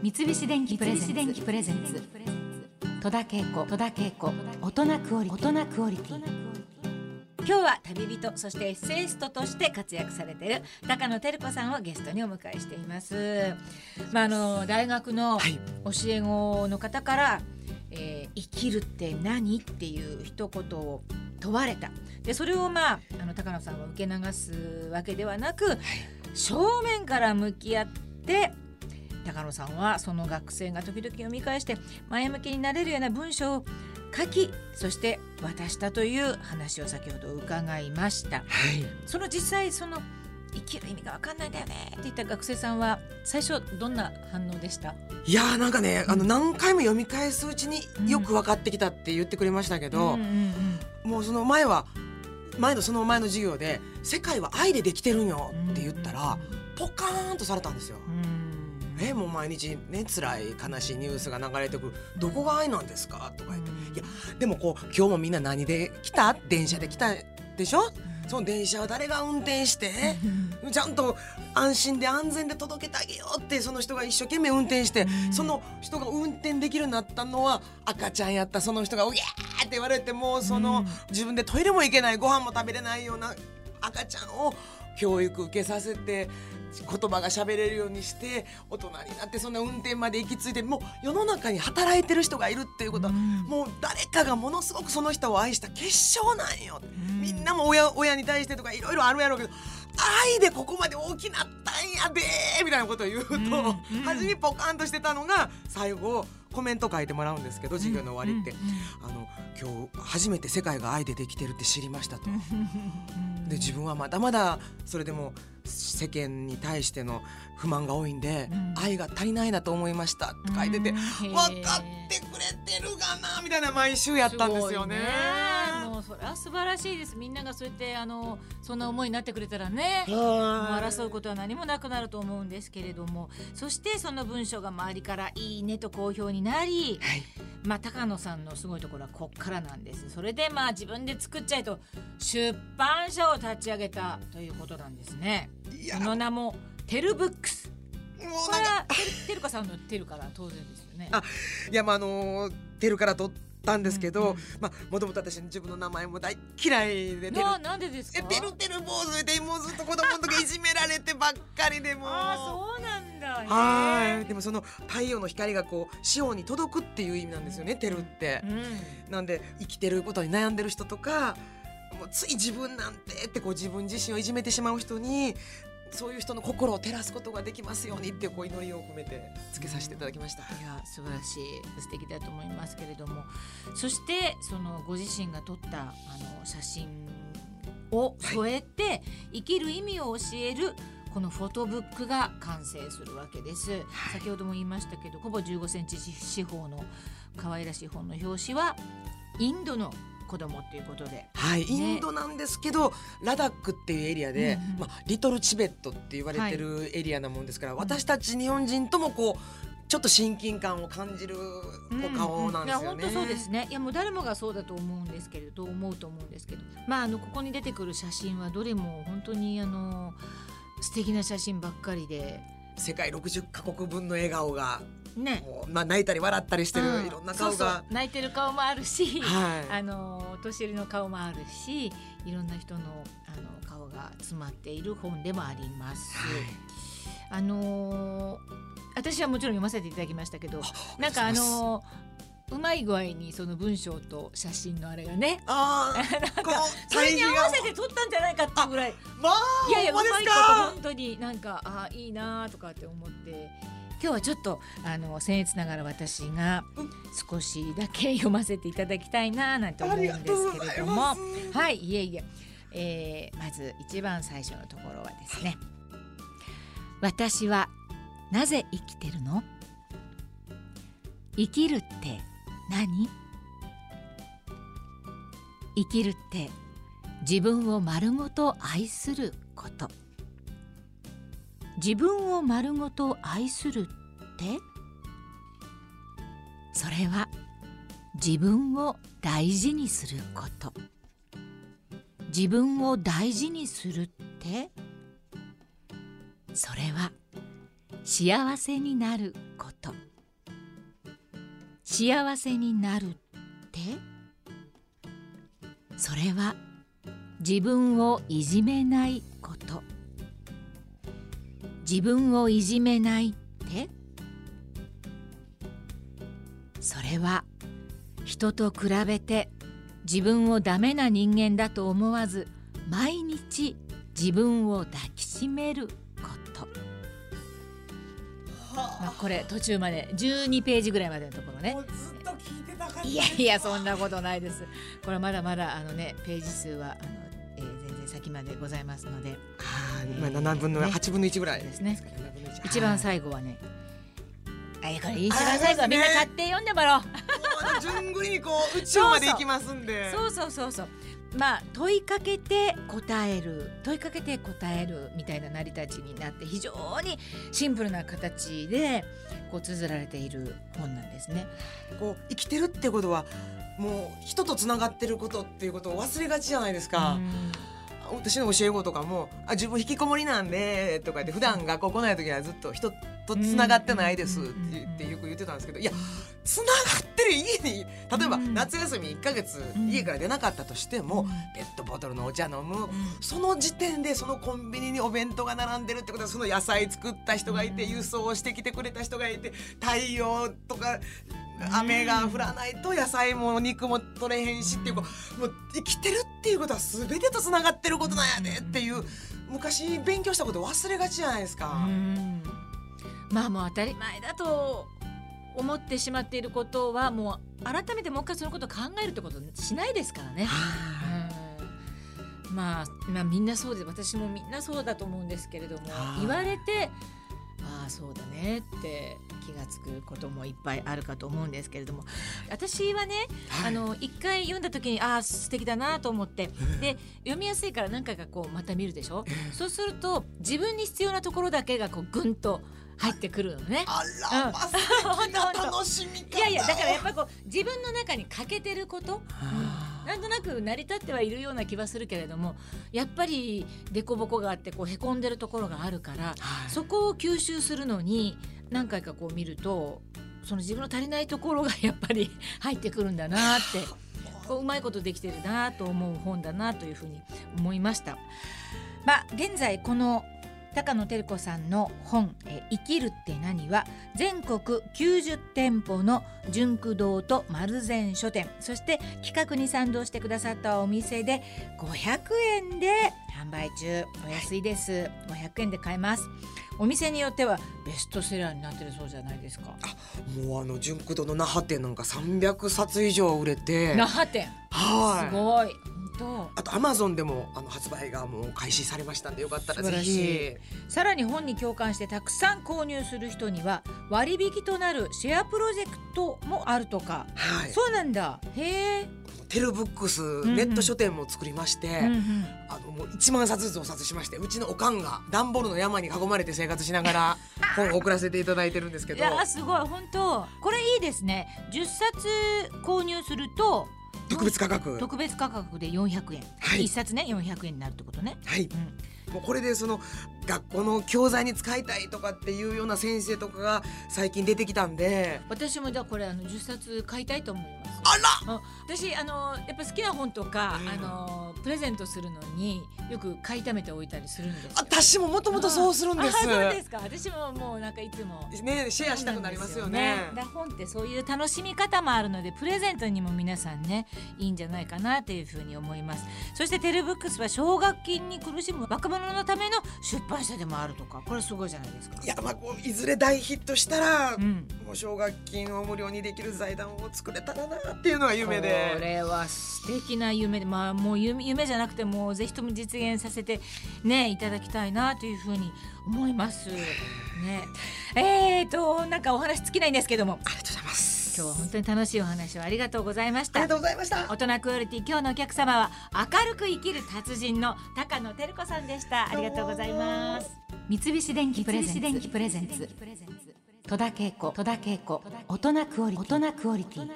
三菱電機プレゼンツ。戸田恵子。大人クオリティ。大人クオリティ。今日は旅人そしてエッセイストとして活躍されている高野照子さんをゲストにお迎えしています。まああの大学のはい。教え子の方から、えー生きるって何っていう一言を問われた。でそれをまああの高野さんは受け流すわけではなく、正面から向き合って。高野さんはその学生が時々読み返して前向きになれるような文章を書きそして渡したという話を先ほど伺いました。はい。その実際その生きる意味が分かんないんだよねって言った学生さんは最初どんな反応でした？いやーなんかねあの何回も読み返すうちにうんよく分かってきたって言ってくれましたけど、うんうんもうその前は前のその前の授業で「世界は愛でできてるんよ」って言ったら、ポカーンとされたんですよ。うんえもう毎日ね辛い悲しいニュースが流れてくる「どこが愛なんですか?」とか言って。うん。いやでもこう今日もみんな何で来た？電車で来たでしょ？その電車は誰が運転して？ちゃんと安心で安全で届けてあげようってその人が一生懸命運転して、うん。その人が運転できるようになったのは赤ちゃんやった。その人が「うぎゃー!」って言われてもうその、うん。自分でトイレも行けない。ご飯も食べれないような赤ちゃんを教育受けさせて言葉が喋れるようにして大人になってそんな運転まで行き着いてもう世の中に働いてる人がいるっていうことは、うん。もう誰かがものすごくその人を愛した結晶なんよ。うん。みんなも親親に対してとかいろいろあるやろうけど愛でここまで大きなったんやでーみたいなことを言うと、うん。うん。初めポカンとしてたのが最後コメント書いてもらうんですけど授業の終わりって、あの今日初めて世界が愛でできてるって知りましたと。で自分はまだまだそれでも世間に対しての不満が多いんで、うん。愛が足りないなと思いましたって書いてて、うん。分かってくれてるがなみたいな毎週やったんですよね。それは素晴らしいです。みんながそうやってあのそんな思いになってくれたらねもうはい争うことは何もなくなると思うんですけれども。そしてその文章が周りから「いいね」と好評になり、はい。まあ、高野さんのすごいところはこっからなんです。それでまあ自分で作っちゃいと出版社を立ち上げたということなんですね。その名もテルブックス。もうこなんかれはテルテルカさんのテルから当然ですよね。あいやまああのーテルから取ったんですけど、まあもともと私自分の名前も大嫌いでテルななんでですえかテルテル坊主でもうずっと子供の時いじめられてばっかりでも。う ああそうなんだ。ねはい。でもその太陽の光がこう四方に届くっていう意味なんですよね、テルって。う、ん。なんで生きてることに悩んでる人とかもうつい自分なんてってこう自分自身をいじめてしまう人にそういう人の心を照らすことができますようにってこう祈りを込めてつけさせていただきました。いや素晴らしい素敵だと思いますけれども。そしてそのご自身が撮ったあの写真を添えて、生きる意味を教えるこのフォトブックが完成するわけです、先ほども言いましたけどほぼ15センチ四方の可愛らしい本の表紙はインドの子供ということで。はい、ね。インドなんですけどラダックっていうエリアで、うんうん。まあ、リトルチベットって言われてるエリアなもんですから、私たち日本人ともこうちょっと親近感を感じるお顔なんですよね。いや本当そうですね。いやもう誰もがそうだと思うんですけれど、思うと思うんですけど、まああのここに出てくる写真はどれも本当にあの素敵な写真ばっかりで、世界60カ国分の笑顔がね。もう、まあ、泣いたり笑ったりしてる、うん。いろんな顔そうそう。が。泣いてる顔もあるし、はい。あのお年寄りの顔もあるし、いろんな人のあの顔が詰まっている本でもあります。あのー私はもちろん読ませていただきましたけど、なんかあのーうまい具合にその文章と写真のあれがねあ それに合わせて撮ったんじゃないかっていうぐらい。がまあいやいやうままいこと本当になんかあいいなとかって思って今日はちょっとあの僭越ながら私が少しだけ読ませていただきたいななんて思うんですけれども。はいいえいえ。えーまず一番最初のところはですね。私はなぜ生きてるの？生きるって何？生きるって自分を丸ごと愛すること自分を丸ごと愛するって？それは自分を大事にすること。自分を大事にするって？それは幸せになること。幸せになるって？それは自分をいじめないこと自分をいじめないって？それは人と比べて自分をダメな人間だと思わず毎日自分を抱きしめること、まあ、これ途中まで12ページぐらいまでのところね。ずっと聞いやいやそんなことないです。これまだまだあのねページ数はあの、先までございますので。はい、まあ七分のね。8分の1ぐらい。ですね。か7分の1一番はい最後はね。あいやこれ一番最後はみんな買って読んでもらおう。順繰りにこう宇宙まで行きますんで。そうそうそうそう。まあ問いかけて答える。問いかけて答えるみたいな成り立ちになって非常にシンプルな形でこう綴られている本なんですね。こう生きてるってことはもう人とつながってることっていうことを忘れがちじゃないですか。うん私の教え子とかも「あ自分引きこもりなんで」とか言って普段学校来ない時はずっと人とつながってないですって言ってよく言ってたんですけどいやつながってる家に例えばうん。夏休み1ヶ月うん家から出なかったとしてもペットボトルのお茶飲むその時点でそのコンビニにお弁当が並んでるってことはその野菜作った人がいてうん。輸送してきてくれた人がいて太陽とか雨が降らないと野菜も肉も取れへんしっていうもう生きてるっていうことは全てとつながってることなんやでっていう昔勉強したこと忘れがちじゃないですか。うん。まあもう当たり前だと思ってしまっていることはもう改めてもう一回そのことを考えるってことしないですからね。うん。まあ、まあみんなそうで私もみんなそうだと思うんですけれどもはい。言われてああそうだねって気がつくこともいっぱいあるかと思うんですけれども私はねはい。あの一回読んだ時にああ素敵だなと思ってで読みやすいから何回かこうまた見るでしょ？そうすると自分に必要なところだけがこうぐんと入ってくるのね。あら、うん。まあ、楽しみ方。いやいやだからやっぱりこう自分の中に欠けてることあ。なんとなく成り立ってはいるような気はするけれどもやっぱり凸凹があってこうへこんでるところがあるからーはい。そこを吸収するのに何回かこう見るとその自分の足りないところがやっぱり 入ってくるんだなって こううまいことできてるなと思う本だなというふうに思いました。まあ現在この高野照子さんの本「え生きるって何?」は全国90店舗の純駆堂と丸善書店そして企画に賛同してくださったお店で500円で販売中お安いです。500円で買えます。お店によってはベストセラーになってるそうじゃないですか。もうあの純駆堂の那覇店なんか300冊以上売れて。那覇店はい。すごい。本あとアマゾンでもあの発売がもう開始されましたんでよかったらぜひ。当さらに本に共感してたくさん購入する人には割引となるシェアプロジェクトもあるとか、はい。そうなんだ。へえ、テルブックスんネット書店も作りまして、うんうん。あのもう1万冊ずつお冊しましてうちのおかんが段ボールの山に囲まれて生活しながら 本を送らせていただいてるんですけいどやすごい本当。これいいですね。10冊購入すると特別価格。特別価格で400円、はい。一冊ね400円になるってことね、はい。うん、もうこれでその学校の教材に使いたいとかっていうような先生とかが最近出てきたんで。私もじゃあこれあの10冊買いたいと思います。あら！あ私あのやっぱ好きな本とか、うん。あのプレゼントするのによく買い溜めておいたりするんですよ。私ももともとそうするんです。あそうですか。私ももうなんかいつも。ねシェアしたくなりますよね。だから本ってそういう楽しみ方もあるのでプレゼントにも皆さんねいいんじゃないかなというふうに思います。そしてテレブックスは奨学金に苦しむ若者のための出版社でもあるとかこれすごいじゃないですか。いやまあこういずれ大ヒットしたら、うん。もう奨学金を無料にできる財団を作れたらなっていうのが夢こでれは素敵な夢でまあもう夢夢じゃなくてもうぜひとも実現させてねいただきたいなというふうに思います。ね。えーとなんかお話尽きないんですけども。ありがとうございます今日は本当に楽しいお話をありがとうございました。ありがとうございました。大人クオリティ今日のお客様は明るく生きる達人の高野照子さんでした。ありがとうございます。三菱電機プレゼンツ。戸田恵子。戸田恵子。大人クオリティ。大人クオリティ